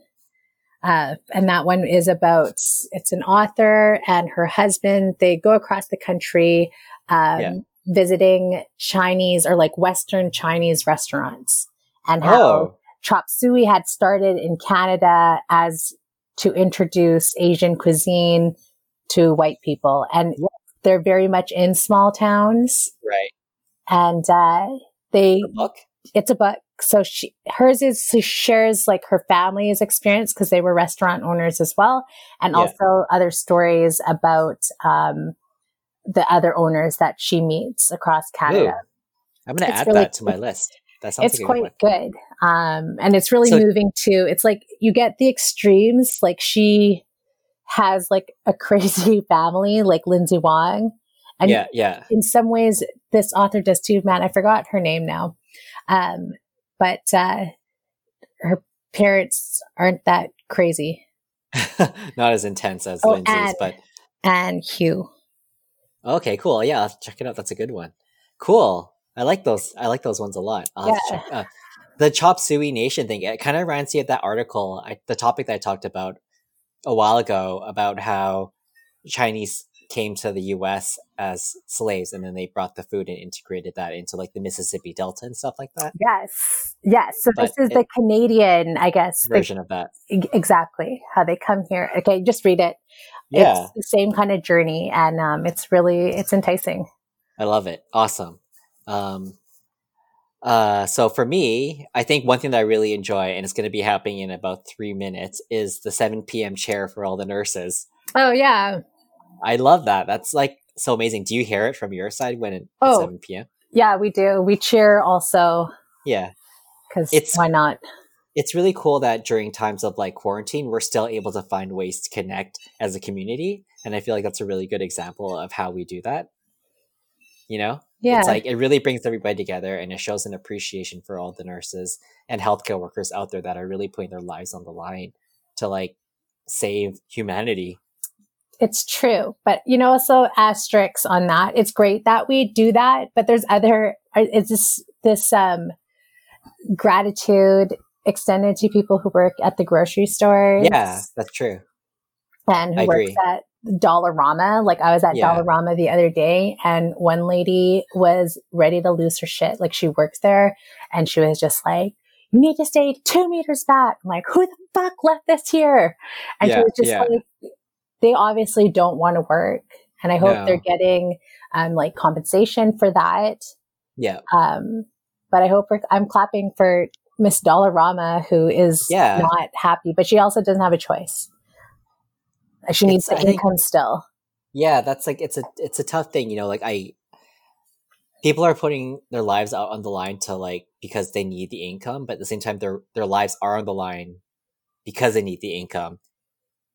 Uh, and that one is about it's an author and her husband. They go across the country um, Yeah. visiting Chinese or like Western Chinese restaurants, and how Oh, Chop Suey had started in Canada as to introduce Asian cuisine to white people. And they're very much in small towns. right. And uh, they, The book. it's a book. So she, hers is, she shares like her family's experience because they were restaurant owners as well. And Yeah. also other stories about um, the other owners that she meets across Ooh, Canada. I'm gonna add really- that to my list. That sounds it's like a quite good. Um, and it's really So- moving too. It's like you get the extremes. Like she has like a crazy family, like Lindsay Wong. And yeah, yeah. in some ways, this author does too. Man, I forgot her name now. Um, but uh, her parents aren't that crazy. Not as intense as Oh, Lindsay's, and- but Ann Hui. okay, cool. Yeah, I'll check it out. That's a good one. Cool. I like those. I like those ones a lot. I'll have to Yeah. check. Uh, the Chop Suey Nation thing. It kind of reminds me of that article, I, the topic that I talked about a while ago about how Chinese came to the U.S. as slaves, and then they brought the food and integrated that into like the Mississippi Delta and stuff like that. Yes. Yes. So this is it- the Canadian, I guess, the- Version of that. exactly how they come here. Okay, just read it. Yeah, It's the same kind of journey and um, it's really, it's enticing. I love it. Awesome. Um, uh, so for me, I think one thing that I really enjoy, and it's going to be happening in about three minutes, is the 7 p.m. chair for all the nurses. Oh, yeah. I love that. That's like so amazing. Do you hear it from your side when it's Oh. 7 p.m.? Yeah, we do. We cheer also Yeah. because It's- why not? It's really cool that during times of like quarantine, we're still able to find ways to connect as a community. And I feel like that's a really good example of how we do that. You know? Yeah. It's like it really brings everybody together and it shows an appreciation for all the nurses and healthcare workers out there that are really putting their lives on the line to like save humanity. It's true. But, you know, also asterisks on that. It's great that we do that, but there's other, uh, it's this, this, um, gratitude extended to people who work at the grocery stores. Yeah, that's true. and who I works agree. at Dollarama. Like I was at Yeah. Dollarama the other day and one lady was ready to lose her shit. Like she works there and she was just like, you need to stay two meters back. I'm like, who the fuck left this here? And she was just yeah. like, they obviously don't want to work. And I hope No. they're getting um, like compensation for that. Yeah. Um, but I hope we're, I'm clapping for Miss Dollarama, who is Yeah. not happy, but she also doesn't have a choice. She needs the I think- income still. Yeah, that's like it's a it's a tough thing, you know, like I people are putting their lives out on the line to like because they need the income, but at the same time their their lives are on the line because they need the income.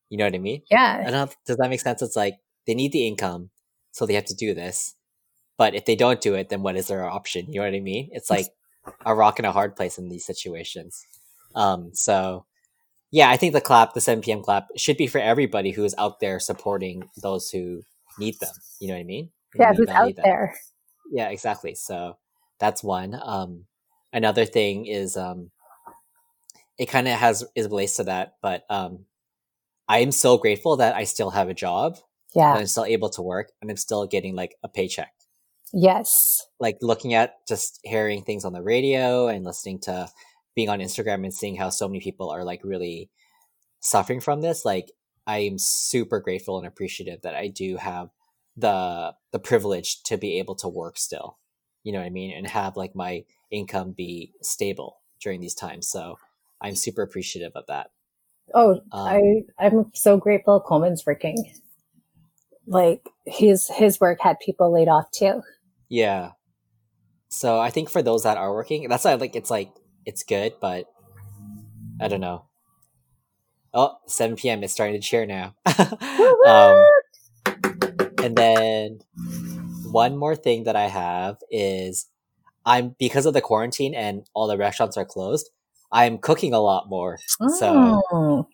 You know what I mean? I Yeah. don't does that make sense? It's like they need the income, so they have to do this. But if they don't do it, then what is their option? You know what I mean? It's like a rock and a hard place in these situations. Um, so yeah, I think the clap, the 7 p.m. clap, should be for everybody who is out there supporting those who need them. You know what I mean? Who Yeah, who's out them. there? Yeah, exactly. So that's one. Um, another thing is um, it kind of has is relates to that, but um, I am so grateful that I still have a job, Yeah. I'm still able to work, and I'm still getting like a paycheck. Yes. Like looking at just hearing things on the radio and listening to being on Instagram and seeing how so many people are like really suffering from this. Like I am super grateful and appreciative that I do have the the privilege to be able to work still. You know what I mean? And have like my income be stable during these times. So I'm super appreciative of that. Oh, Um, I I'm so grateful Coleman's working. Like his his work had people laid off too. Yeah. So I think for those that are working, that's why like it's like it's good, but I don't know. Oh, 7 p.m. It's starting to cheer now. um, and then one more thing that I have is I'm because of the quarantine and all the restaurants are closed. I'm cooking a lot more. So Oh.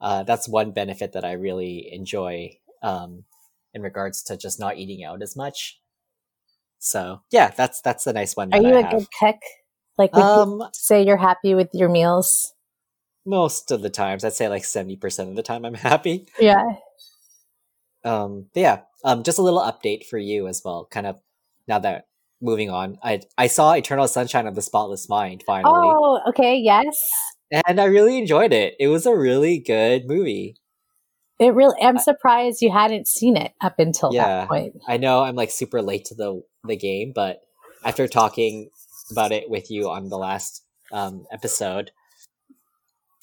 uh, that's one benefit that I really enjoy um, in regards to just not eating out as much. So yeah, that's that's a nice one. Are you I a have. good cook? Like would you Um, say you're happy with your meals? most of the times, I'd say like seventy percent of the time, I'm happy. Yeah. Um, yeah, um, just a little update for you as well. Kind of now that moving on, I I saw Eternal Sunshine of the Spotless Mind finally, Oh, okay, yes. and I really enjoyed it. It was a really good movie. It really I'm surprised you hadn't seen it up until Yeah. that point. I know I'm like super late to the the game, but after talking about it with you on the last um, episode,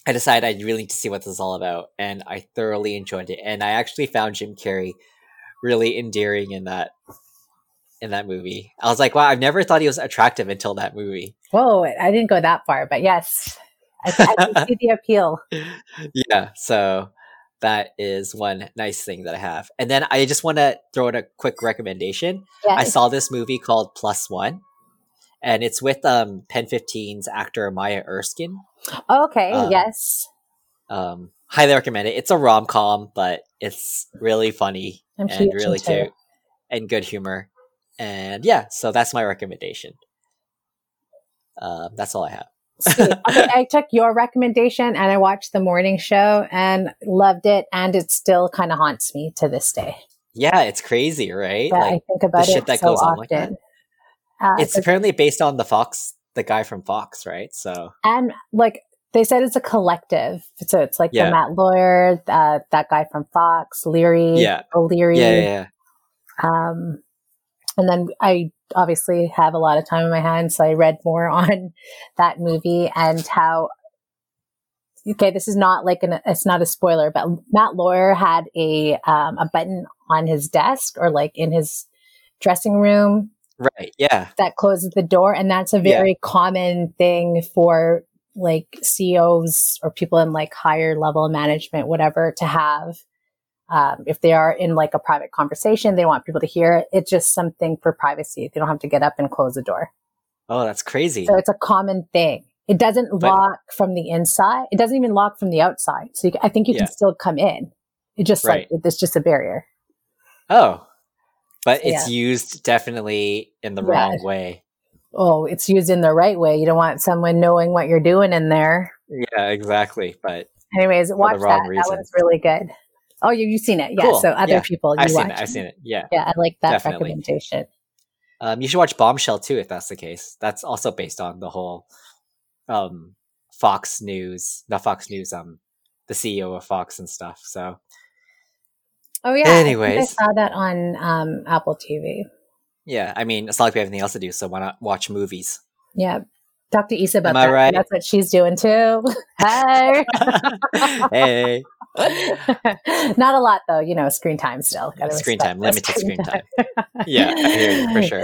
I decided I really need to see what this is all about, and I thoroughly enjoyed it. And I actually found Jim Carrey really endearing in that in that movie. I was like, wow, I've never thought he was attractive until that movie. Whoa, I didn't go that far, but yes. I, I can see the appeal. yeah, so that is one nice thing that I have. And then I just want to throw in a quick recommendation. Yeah. I saw this movie called Plus One, and it's with um, Pen 15's actor Maya Erskine. okay, uh, yes. Um, highly recommend it. It's a rom com, but it's really funny I'm and really cute and good humor. And yeah, so that's my recommendation. Uh, that's all I have. Okay, I took your recommendation and I watched the morning show and loved it, and it still kind of haunts me to this day. Yeah, it's crazy, right? That I think about shit it that so goes on like that. Uh, it's apparently based on the Fox, the guy from Fox, right? So and like they said, it's a collective. So it's like Yeah. the Matt Lauer, uh, that guy from Fox, Leary, Yeah. O'Leary. yeah, yeah, yeah. Um, and then I obviously have a lot of time in my hands, so I read more on that movie and how. Okay, this is not like an it's not a spoiler, but Matt Lauer had a um, a button on his desk or like in his dressing room right, yeah, that closes the door, and that's a Yeah. very common thing for like CEOs or people in like higher level management, whatever, to have. Um, if they are in like a private conversation, they want people to hear it. It's just something for privacy. They don't have to get up and close the door. Oh, that's crazy. So it's a common thing. It doesn't But- lock from the inside. It doesn't even lock from the outside. So you, I think you Yeah. can still come in. It just Right. like it's just a barrier. Oh, but it's used definitely in the Yeah. wrong way. Oh, it's used in the right way. You don't want someone knowing what you're doing in there. Yeah, exactly. But Anyways, watch that. That reasons. one's really good. Oh, you you've seen it, yeah. Cool. So other Yeah. people, you I've seen it. I've seen it. Yeah. Yeah, I like that Definitely. recommendation. Um, you should watch Bombshell too, if that's the case. That's also based on the whole um, Fox News, not Fox News, um, the CEO of Fox and stuff. So Oh yeah. I think I saw that on um, Apple TV. yeah, I mean, it's not like we have anything else to do, so why not watch movies? Yeah. Talk to Issa about Am I that. right? That's what she's doing too. hey. hey, Not a lot though, you know, screen time still. Screen time, limited screen time. Yeah, I hear you for sure.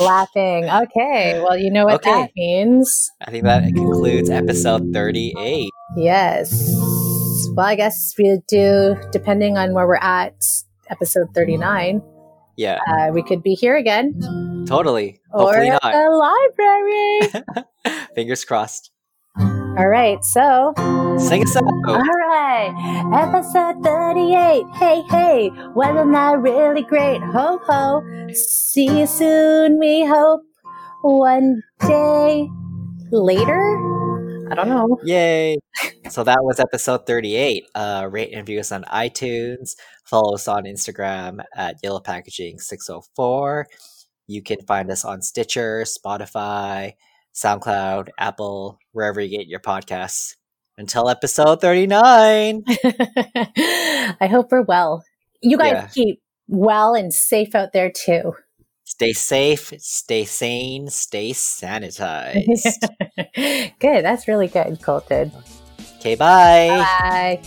Laughing. Okay. Well, you know what Okay. that means. I think that concludes episode thirty-eight. Yes. Well, I guess we do, depending on where we're at, episode 39, Yeah, uh, we could be here again. totally. Or Hopefully at the library. Fingers crossed. All right. So, Sing us out. all right. Episode 38. Hey, hey. Wasn't that really great? Ho, ho. See you soon, we hope. One day later? I don't know. Yay! So that was episode 38. Uh, rate and review us on iTunes. Follow us on Instagram at Yellow Packaging 604. You can find us on Stitcher, Spotify, SoundCloud, Apple, wherever you get your podcasts. Until episode 39. I hope we're well. You guys Yeah. keep well and safe out there too. Stay safe, stay sane, stay sanitized. good. That's really good, Colton. okay, bye. Bye.